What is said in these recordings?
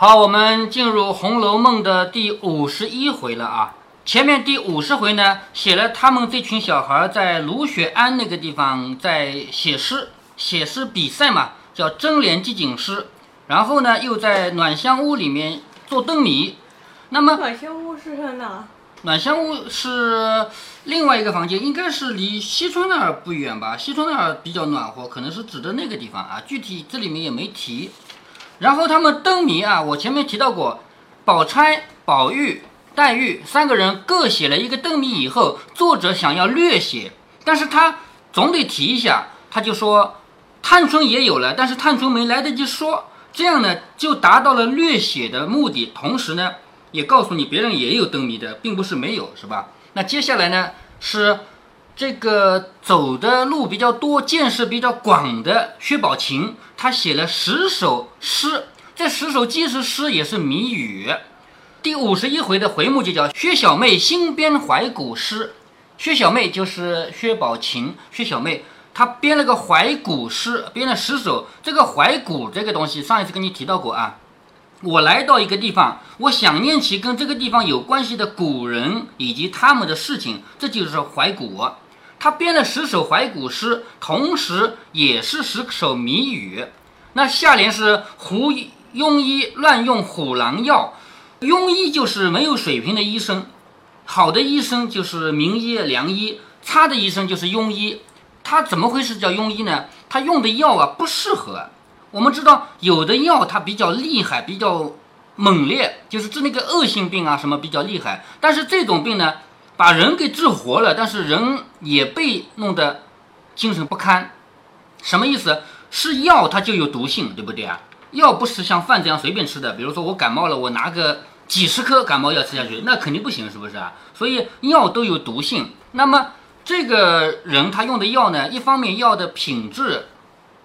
好，我们进入《红楼梦》的第五十一回了啊。前面第五十回呢，写了他们这群小孩在卢雪庵那个地方在写诗，写诗比赛嘛，叫争联集锦诗。然后呢，又在暖香屋里面做灯谜。那么暖香屋是在哪？暖香屋是另外一个房间，应该是离西村那儿不远吧？西村那儿比较暖和，可能是指的那个地方啊。具体这里面也没提。然后他们灯谜啊，我前面提到过，宝钗、宝玉、黛玉三个人各写了一个灯谜以后，作者想要略写，但是他总得提一下，他就说探春也有了，但是探春没来得及说，这样呢就达到了略写的目的，同时呢也告诉你别人也有灯谜的，并不是没有，是吧？那接下来呢是。这个走的路比较多、见识比较广的薛宝琴，他写了十首诗。这十首既是诗，也是谜语。第五十一回的回目就叫“薛小妹新编怀古诗”。薛小妹就是薛宝琴，薛小妹她编了个怀古诗，编了十首。这个怀古这个东西，上一次跟你提到过啊。我来到一个地方，我想念起跟这个地方有关系的古人以及他们的事情，这就是怀古。他编了十首怀古诗，同时也是十首谜语。那下联是“胡庸医乱用虎狼药”，庸医就是没有水平的医生，好的医生就是名医良医，差的医生就是庸医。他怎么回事叫庸医呢？他用的药啊不适合。我们知道有的药它比较厉害，比较猛烈，就是治那个恶性病啊什么比较厉害。但是这种病呢？把人给治活了，但是人也被弄得精神不堪，什么意思？是药它就有毒性，对不对啊？药不是像饭这样随便吃的。比如说我感冒了，我拿个几十颗感冒药吃下去，那肯定不行，是不是啊？所以药都有毒性。那么这个人他用的药呢，一方面药的品质，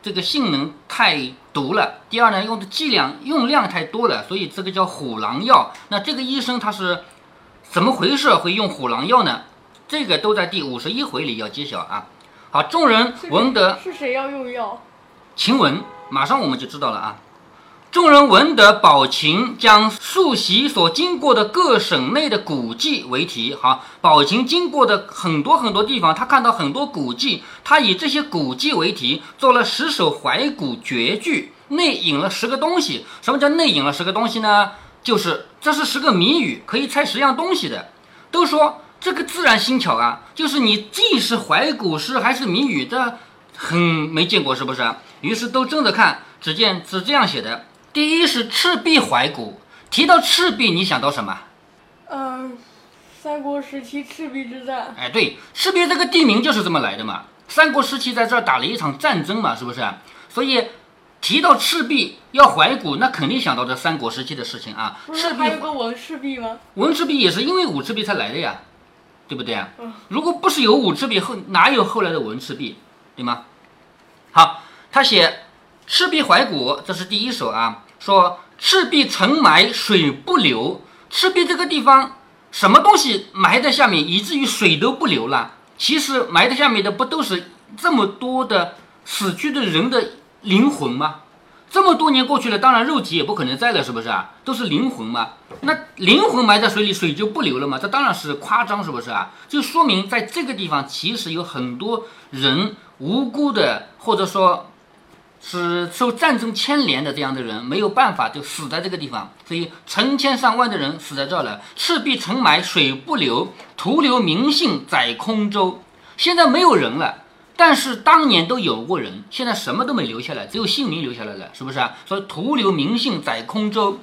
这个性能太毒了；第二呢，用的剂量用量太多了，所以这个叫虎狼药。那这个医生他是。怎么回事会用虎狼药呢？这个都在第五十一回里要揭晓啊！好，众人闻得是谁要用药？晴雯，马上我们就知道了啊！众人闻得宝琴将素习所经过的各省内的古迹为题，好，宝琴经过的很多很多地方，他看到很多古迹，他以这些古迹为题，做了十首怀古绝句，内引了十个东西。什么叫内引了十个东西呢？就是这是十个谜语，可以猜十样东西的。都说这个自然新巧啊，就是你既是怀古诗还是谜语的，很没见过是不是？于是都争着看，只见是这样写的：第一是赤壁怀古，提到赤壁，你想到什么？嗯，三国时期赤壁之战。哎，对，赤壁这个地名就是这么来的嘛。三国时期在这儿打了一场战争嘛，是不是？所以。提到赤壁要怀古，那肯定想到这三国时期的事情啊。赤壁还有个文赤壁吗？文赤壁也是因为武赤壁才来的呀，对不对啊？如果不是有武赤壁，后哪有后来的文赤壁，对吗？好，他写赤壁怀古，这是第一首啊。说赤壁沉埋水不流，赤壁这个地方什么东西埋在下面，以至于水都不流了？其实埋在下面的不都是这么多的死去的人的？灵魂吗？这么多年过去了，当然肉体也不可能在了，是不是啊？都是灵魂嘛。那灵魂埋在水里，水就不流了吗？这当然是夸张，是不是啊？就说明在这个地方，其实有很多人无辜的，或者说是受战争牵连的这样的人，没有办法就死在这个地方。所以成千上万的人死在这儿了。赤壁城埋水不流，徒留名姓载空舟。现在没有人了。但是当年都有过人，现在什么都没留下来，只有姓名留下来了，是不是啊？所以徒留名姓在空舟，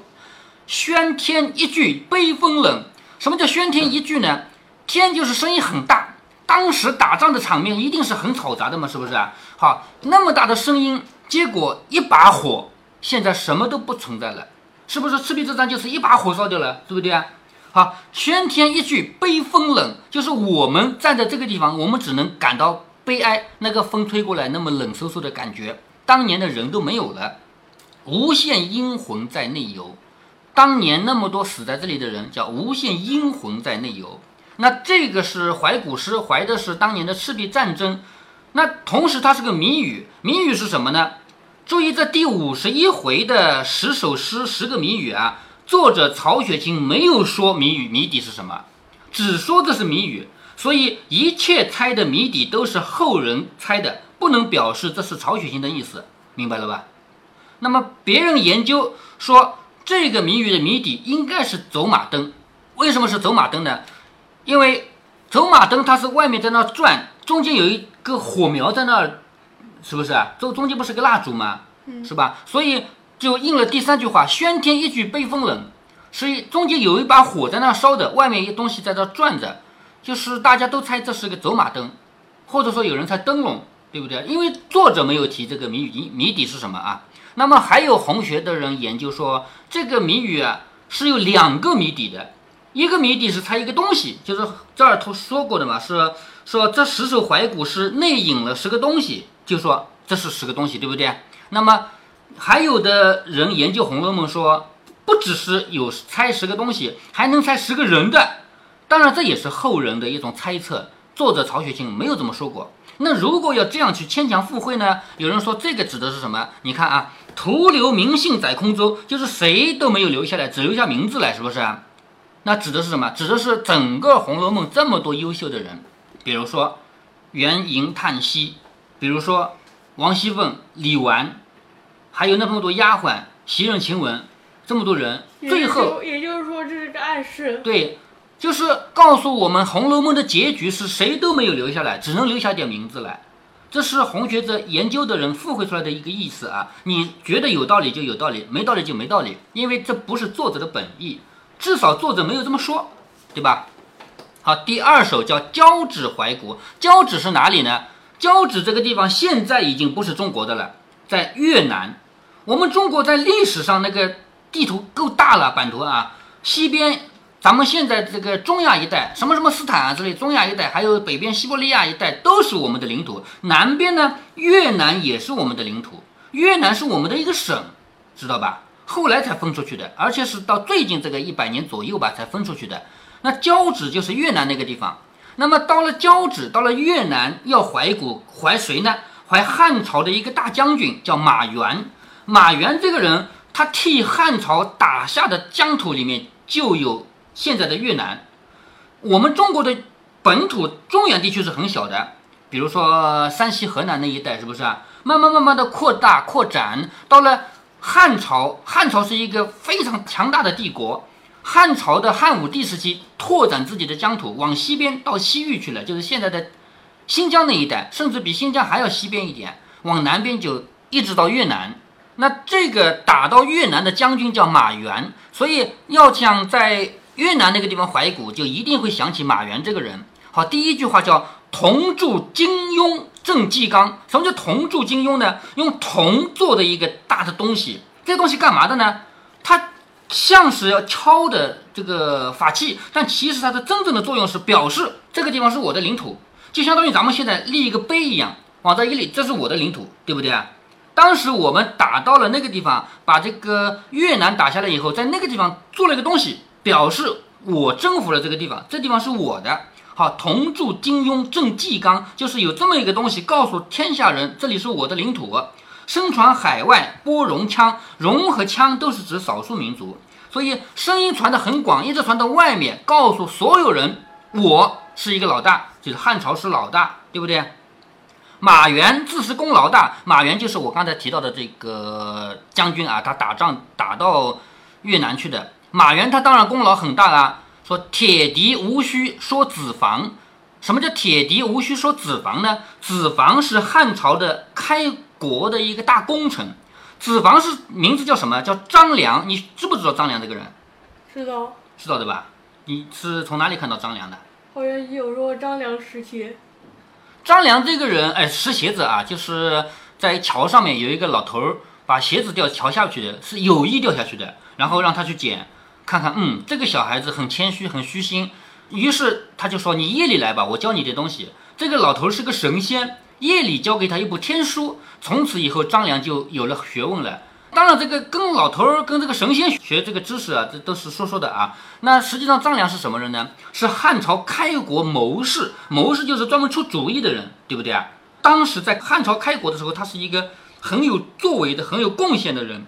喧天一句悲风冷。什么叫喧天一句呢？天就是声音很大，当时打仗的场面一定是很嘈杂的嘛，是不是啊？好，那么大的声音，结果一把火，现在什么都不存在了，是不是？赤壁之战就是一把火烧掉了，对不对啊？好，喧天一句悲风冷，就是我们站在这个地方，我们只能感到。悲哀，那个风吹过来，那么冷飕飕的感觉。当年的人都没有了，无限阴魂在内游。当年那么多死在这里的人，叫无限阴魂在内游。那这个是怀古诗，怀的是当年的赤壁战争。那同时它是个谜语，谜语是什么呢？注意这第五十一回的十首诗十个谜语啊，作者曹雪芹没有说谜语谜底是什么，只说这是谜语，所以一切猜的谜底都是后人猜的，不能表示这是曹雪芹的意思，明白了吧？那么别人研究说这个谜语的谜底应该是走马灯，为什么是走马灯呢？因为走马灯它是外面在那转，中间有一个火苗在那儿，是不是啊？中中间不是个蜡烛吗？是吧？所以就应了第三句话：“喧天一句悲风冷。”所以中间有一把火在那烧着，外面一东西在那转着，就是大家都猜这是个走马灯，或者说有人猜灯笼，对不对？因为作者没有提这个谜语谜底是什么啊？那么还有红学的人研究说，这个谜语啊是有两个谜底的，一个谜底是猜一个东西，就是这儿头说过的嘛，是说这十首怀古诗内隐了十个东西，就说这是十个东西，对不对？那么还有的人研究《红楼梦》说，不只是有猜十个东西，还能猜十个人的。当然，这也是后人的一种猜测，作者曹雪芹没有这么说过。那如果要这样去牵强附会呢？有人说这个指的是什么？你看啊，“徒留名姓在空中”，就是谁都没有留下来，只留下名字来，是不是？那指的是什么？指的是整个《红楼梦》这么多优秀的人，比如说元迎叹息，比如说王熙凤、李纨。还有那么多丫鬟、袭人、晴雯，这么多人，最后也就是说这是个暗示。对，就是告诉我们《红楼梦》的结局是谁都没有留下来，只能留下点名字来。这是红学者研究的人附会出来的一个意思啊！你觉得有道理就有道理，没道理就没道理，因为这不是作者的本意，至少作者没有这么说，对吧？好，第二首叫《交趾怀古》，交趾是哪里呢？交趾这个地方现在已经不是中国的了，在越南。我们中国在历史上那个地图够大了，版图啊，西边咱们现在这个中亚一带，什么什么斯坦啊之类，中亚一带，还有北边西伯利亚一带都是我们的领土。南边呢，越南也是我们的领土，越南是我们的一个省，知道吧？后来才分出去的，而且是到最近这个一百年左右吧才分出去的。那交趾就是越南那个地方。那么到了交趾，到了越南要怀古，怀谁呢？怀汉朝的一个大将军叫马援。马援这个人，他替汉朝打下的疆土里面就有现在的越南。我们中国的本土中原地区是很小的，比如说山西、河南那一带，是不是啊？慢慢慢慢的扩大扩展，到了汉朝，汉朝是一个非常强大的帝国。汉朝的汉武帝时期拓展自己的疆土，往西边到西域去了，就是现在的新疆那一带，甚至比新疆还要西边一点，往南边就一直到越南。那这个打到越南的将军叫马援，所以要想在越南那个地方怀古，就一定会想起马援这个人。好，第一句话叫铜铸金庸正纪纲。什么叫铜铸金庸呢？用铜做的一个大的东西，这东西干嘛的呢？它像是要敲的这个法器，但其实它的真正的作用是表示这个地方是我的领土，就相当于咱们现在立一个碑一样，往这一立，这是我的领土，对不对啊？当时我们打到了那个地方，把这个越南打下来以后，在那个地方做了一个东西，表示我征服了这个地方，这地方是我的。好，同住金庸正纪纲，就是有这么一个东西，告诉天下人这里是我的领土。声传海外，拨戎腔，戎和腔都是指少数民族，所以声音传得很广，一直传到外面，告诉所有人我是一个老大，就是汉朝是老大，对不对？马援自是功劳大，马援就是我刚才提到的这个将军啊，他打仗打到越南去的。马援他当然功劳很大啦。说铁笛无需说子房，什么叫铁笛无需说子房呢？子房是汉朝的开国的一个大功臣，子房是名字叫什么？叫张良。你知不知道张良这个人？知道，知道对吧？你是从哪里看到张良的？好像有说张良时期。张良这个人，哎，拾鞋子啊，就是在桥上面有一个老头儿把鞋子掉桥下去的，是有意掉下去的，然后让他去捡，看看，嗯，这个小孩子很谦虚，很虚心，于是他就说：“你夜里来吧，我教你点东西。”这个老头是个神仙，夜里教给他一部天书，从此以后张良就有了学问了。当然，这个跟老头儿跟这个神仙学这个知识啊，这都是说说的啊。那实际上张良是什么人呢？是汉朝开国谋士，谋士就是专门出主意的人，对不对啊？当时在汉朝开国的时候，他是一个很有作为的、很有贡献的人。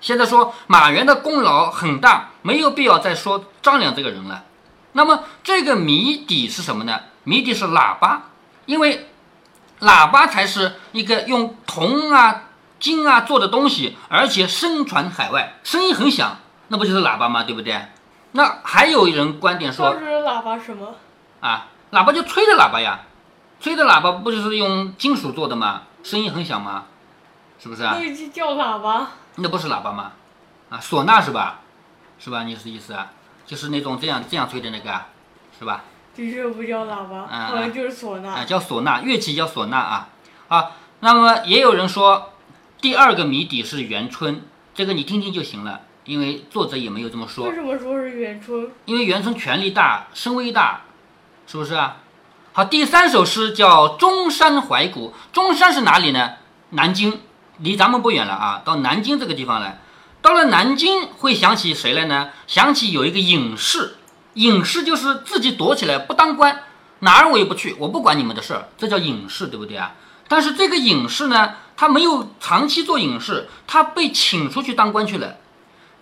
现在说马援的功劳很大，没有必要再说张良这个人了。那么这个谜底是什么呢？谜底是喇叭，因为喇叭才是一个用铜啊、金啊做的东西，而且声传海外，声音很响，那不就是喇叭吗？对不对？那还有人观点说当时喇叭什么？啊，喇叭就吹的喇叭呀，吹的喇叭不就是用金属做的吗？声音很响吗？是不是啊？那叫喇叭。那不是喇叭吗？啊，唢呐是吧？是吧？你是意思啊？就是那种这样这样吹的那个啊，是吧？这这不叫喇叭，嗯好像就是唢啊，呐。叫唢呐，乐器叫唢呐啊啊。那么也有人说，第二个谜底是元春，这个你听听就行了，因为作者也没有这么说为。什么说是元春？因为元春权力大，声威大，是不是啊？好，第三首诗叫《中山怀古》，中山是哪里呢？南京，离咱们不远了啊，到南京这个地方来。到了南京会想起谁来呢？想起有一个隐士，隐士就是自己躲起来不当官，哪儿我也不去，我不管你们的事儿，这叫隐士，对不对啊？但是这个隐士呢，他没有长期做隐士，他被请出去当官去了。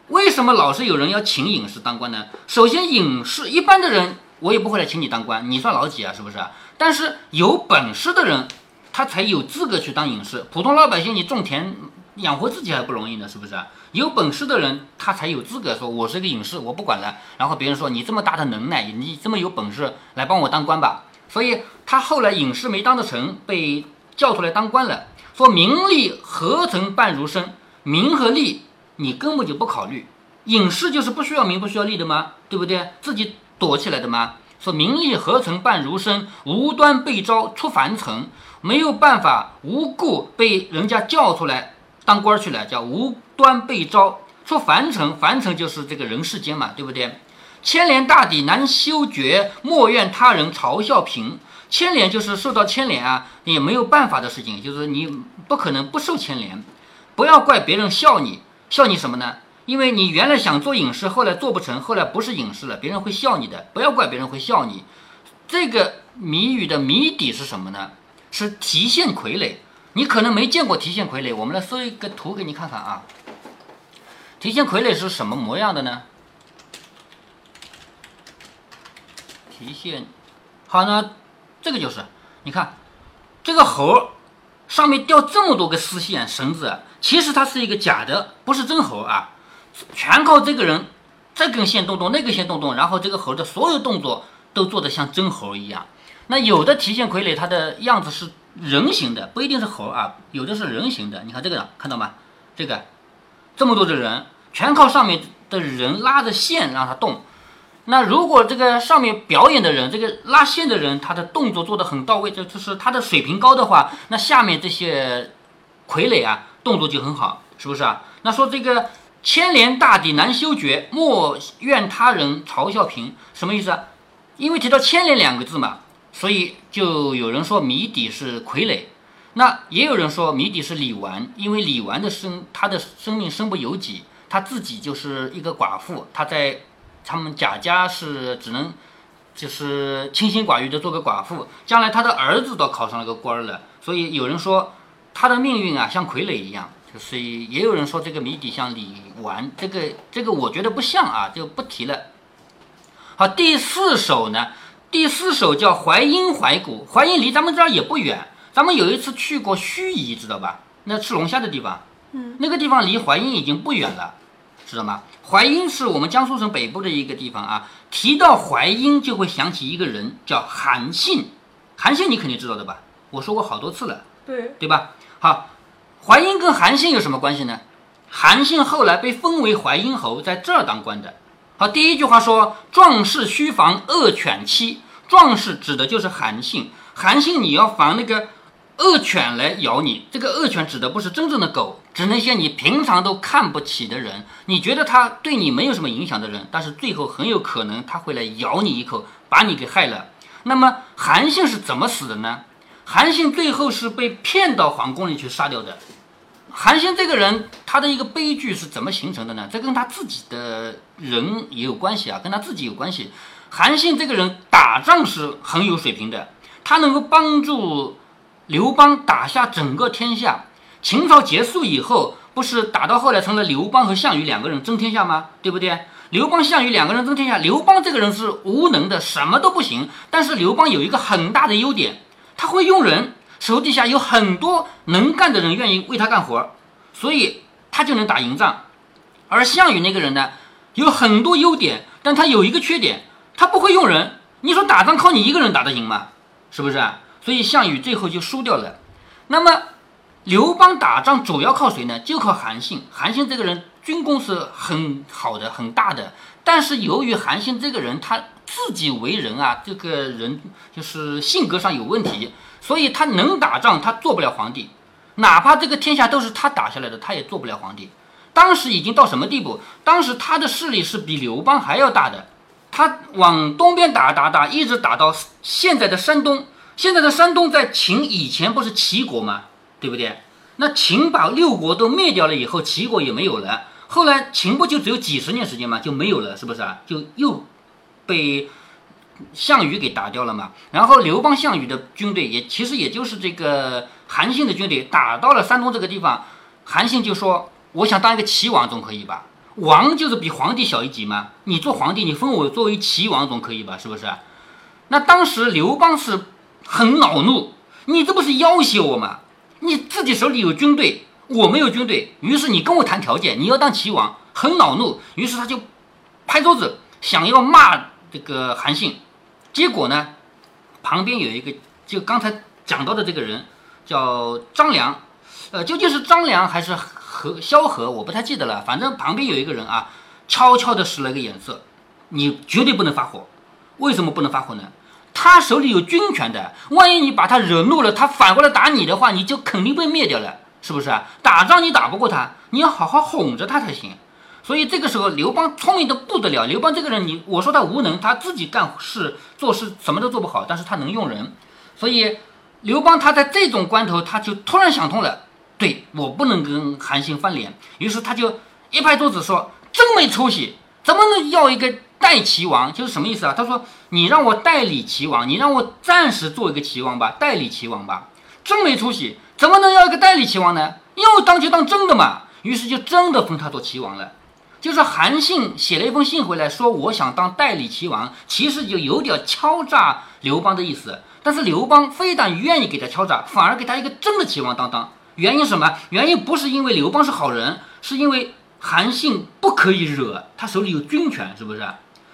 为什么老是有人要请隐士当官呢？首先，隐士一般的人我也不会来请你当官，你算老几啊？是不是？但是有本事的人，他才有资格去当隐士。普通老百姓，你种田养活自己还不容易呢，是不是？有本事的人，他才有资格说我是一个隐士，我不管了。然后别人说你这么大的能耐，你这么有本事，来帮我当官吧。所以他后来隐士没当得成，被叫出来当官了。说名利何曾伴如身？名和利你根本就不考虑。隐士就是不需要名不需要利的吗？对不对？自己躲起来的吗？说名利何曾伴如身？无端被招出凡尘，没有办法无故被人家叫出来当官去了，叫无端被招出凡尘。凡尘就是这个人世间嘛，对不对？牵连大抵难修绝，莫怨他人嘲笑贫。牵连就是受到牵连啊，也没有办法的事情，就是你不可能不受牵连。不要怪别人笑你，笑你什么呢？因为你原来想做隐士，后来做不成，后来不是隐士了，别人会笑你的。不要怪别人会笑你。这个谜语的谜底是什么呢？是提线傀儡。你可能没见过提线傀儡，我们来搜一个图给你看看啊。提线傀儡是什么模样的呢？提线，好呢，这个就是，你看，这个猴上面吊这么多个丝线绳子，其实它是一个假的，不是真猴啊，全靠这个人这根线动动，那个线动动，然后这个猴的所有动作都做得像真猴一样。那有的提线傀儡它的样子是人形的，不一定是猴啊，有的是人形的。你看这个看到吗？这个这么多的人，全靠上面的人拉着线让它动。那如果这个上面表演的人，这个拉线的人，他的动作做得很到位，这就是他的水平高的话，那下面这些傀儡啊，动作就很好，是不是啊？那说这个牵连大抵难修绝，莫怨他人嘲笑贫，什么意思啊？因为提到牵连两个字嘛，所以就有人说谜底是傀儡，那也有人说谜底是李纨，因为李纨的生她的生命身不由己，她自己就是一个寡妇，她在。他们贾家是只能就是清心寡欲的做个寡妇，将来她的儿子都考上了个官了，所以有人说她的命运啊像傀儡一样，就是也有人说这个谜底像李纨，这个这个我觉得不像啊，就不提了。好，第四首呢，第四首叫淮阴怀古，淮阴离咱们这儿也不远，咱们有一次去过盱眙，知道吧？那吃龙虾的地方，嗯，那个地方离淮阴已经不远了。知道吗？淮阴是我们江苏省北部的一个地方啊。提到淮阴，就会想起一个人，叫韩信。韩信你肯定知道的吧？我说过好多次了，对，对吧？好，淮阴跟韩信有什么关系呢？韩信后来被封为淮阴侯，在这儿当官的。好，第一句话说“壮士须防恶犬欺”，壮士指的就是韩信。韩信你要防那个恶犬来咬你，这个恶犬指的不是真正的狗，指那些你平常都看不起的人，你觉得他对你没有什么影响的人，但是最后很有可能他会来咬你一口，把你给害了。那么韩信是怎么死的呢？韩信最后是被骗到皇宫里去杀掉的。韩信这个人，他的一个悲剧是怎么形成的呢？这跟他自己的人也有关系啊，跟他自己有关系。韩信这个人打仗是很有水平的，他能够帮助刘邦打下整个天下。秦朝结束以后，不是打到后来成了刘邦和项羽两个人争天下吗？对不对？刘邦、项羽两个人争天下，刘邦这个人是无能的，什么都不行。但是刘邦有一个很大的优点，他会用人，手底下有很多能干的人愿意为他干活，所以他就能打赢仗。而项羽那个人呢，有很多优点，但他有一个缺点，他不会用人。你说打仗靠你一个人打得赢吗？是不是啊？所以项羽最后就输掉了。那么刘邦打仗主要靠谁呢？就靠韩信。韩信这个人军功是很好的、很大的，但是由于韩信这个人他自己为人啊，这个人就是性格上有问题，所以他能打仗，他做不了皇帝。哪怕这个天下都是他打下来的，他也做不了皇帝。当时已经到什么地步？当时他的势力是比刘邦还要大的。他往东边打打打，一直打到现在的山东。现在的山东在秦以前不是齐国吗？对不对？那秦把六国都灭掉了以后，齐国也没有了。后来秦不就只有几十年时间吗？就没有了，是不是啊？就又被项羽给打掉了嘛。然后刘邦、项羽的军队也其实也就是这个韩信的军队打到了山东这个地方，韩信就说：“我想当一个齐王，总可以吧？”王就是比皇帝小一级嘛，你做皇帝，你封我作为齐王总可以吧？是不是？那当时刘邦是很恼怒，你这不是要挟我吗？你自己手里有军队，我没有军队，于是你跟我谈条件，你要当齐王，很恼怒，于是他就拍桌子想要骂这个韩信，结果呢，旁边有一个就刚才讲到的这个人叫张良，呃，究竟是张良还是？和萧何，我不太记得了，反正旁边有一个人啊，悄悄地使了个眼色，你绝对不能发火。为什么不能发火呢？他手里有军权的，万一你把他惹怒了，他反过来打你的话，你就肯定被灭掉了，是不是啊？打仗你打不过他，你要好好哄着他才行。所以这个时候，刘邦聪明的不得了。刘邦这个人，你我说他无能，他自己干事做事什么都做不好，但是他能用人。所以刘邦他在这种关头，他就突然想通了。对我不能跟韩信翻脸，于是他就一拍桌子说：“真没出息，怎么能要一个代齐王？就是什么意思啊？他说你让我代理齐王，你让我暂时做一个齐王吧，代理齐王吧，真没出息，怎么能要一个代理齐王呢？要当就当真的嘛。于是就真的封他做齐王了。就是韩信写了一封信回来，说我想当代理齐王，其实就有点敲诈刘邦的意思。但是刘邦非但愿意给他敲诈，反而给他一个真的齐王当当。”原因什么？原因不是因为刘邦是好人，是因为韩信不可以惹，他手里有军权，是不是？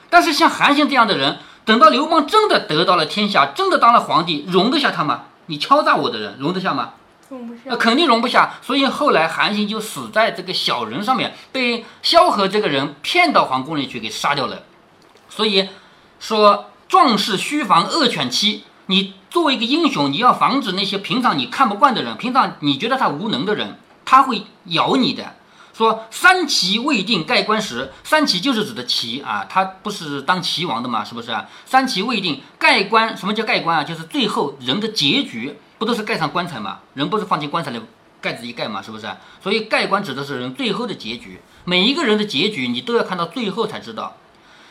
但是像韩信这样的人，等到刘邦真的得到了天下，真的当了皇帝，容得下他吗？你敲诈我的人，容得下吗？容不下。那肯定容不下。所以后来韩信就死在这个小人上面，被萧何这个人骗到皇宫里去给杀掉了。所以说，壮士须防恶犬欺。你作为一个英雄，你要防止那些平常你看不惯的人，平常你觉得他无能的人，他会咬你的。说三齐未定，盖棺时，三齐就是指的齐啊，他不是当齐王的嘛，是不是啊？三齐未定，盖棺，什么叫盖棺啊？就是最后人的结局，不都是盖上棺材嘛？人不是放进棺材里，盖子一盖嘛，是不是？所以盖棺指的是人最后的结局，每一个人的结局，你都要看到最后才知道。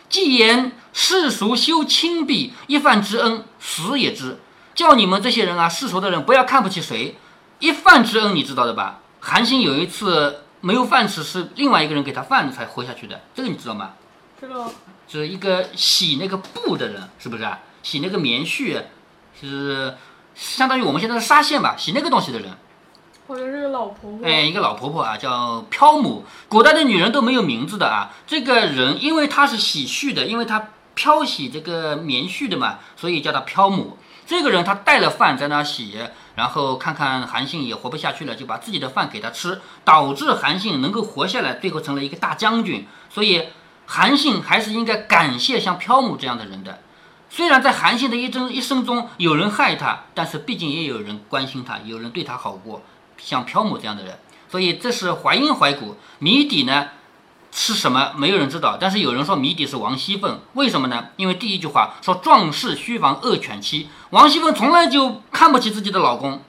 既言世俗修亲鄙，一饭之恩，死也知。叫你们这些人啊，世俗的人不要看不起谁。一饭之恩，你知道的吧？韩信有一次没有饭吃，是另外一个人给他饭才活下去的，这个你知道吗？知道。就是一个洗那个布的人，是不是啊？洗那个棉絮，是相当于我们现在的纱线吧？洗那个东西的人。好像是个老婆婆，哎，一个老婆婆啊，叫漂母。古代的女人都没有名字的啊。这个人因为她是洗絮的，因为她漂洗这个棉絮的嘛，所以叫她漂母。这个人他带了饭在那洗，然后看看韩信也活不下去了，就把自己的饭给他吃，导致韩信能够活下来，最后成了一个大将军。所以韩信还是应该感谢像漂母这样的人的。虽然在韩信的一生一生中有人害他，但是毕竟也有人关心他，有人对他好过。像漂母这样的人，所以这是怀阴怀古谜底呢？是什么？没有人知道。但是有人说谜底是王熙凤，为什么呢？因为第一句话说“壮士须防恶犬欺”，王熙凤从来就看不起自己的老公，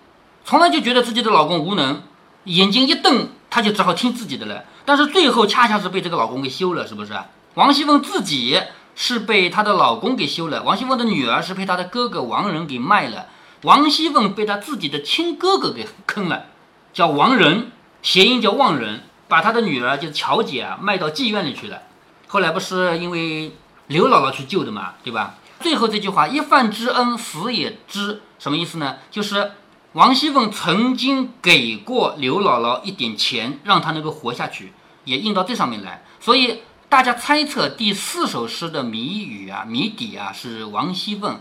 从来就觉得自己的老公无能，眼睛一瞪，她就只好听自己的了。但是最后恰恰是被这个老公给休了，是不是？王熙凤自己是被她的老公给休了，王熙凤的女儿是被她的哥哥王仁给卖了，王熙凤被她自己的亲哥哥给坑了。叫王仁，谐音叫望仁，把她的女儿就是乔姐啊卖到妓院里去了。后来不是因为刘姥姥去救的嘛，对吧？最后这句话“一饭之恩，死也知”什么意思呢？就是王熙凤曾经给过刘姥姥一点钱，让她能够活下去，也印到这上面来。所以大家猜测第四首诗的谜语啊、谜底啊是王熙凤。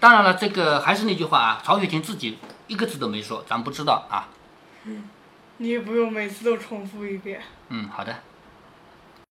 当然了，这个还是那句话啊，曹雪芹自己一个字都没说，咱不知道啊。嗯你也不用每次都重复一遍。嗯，好的。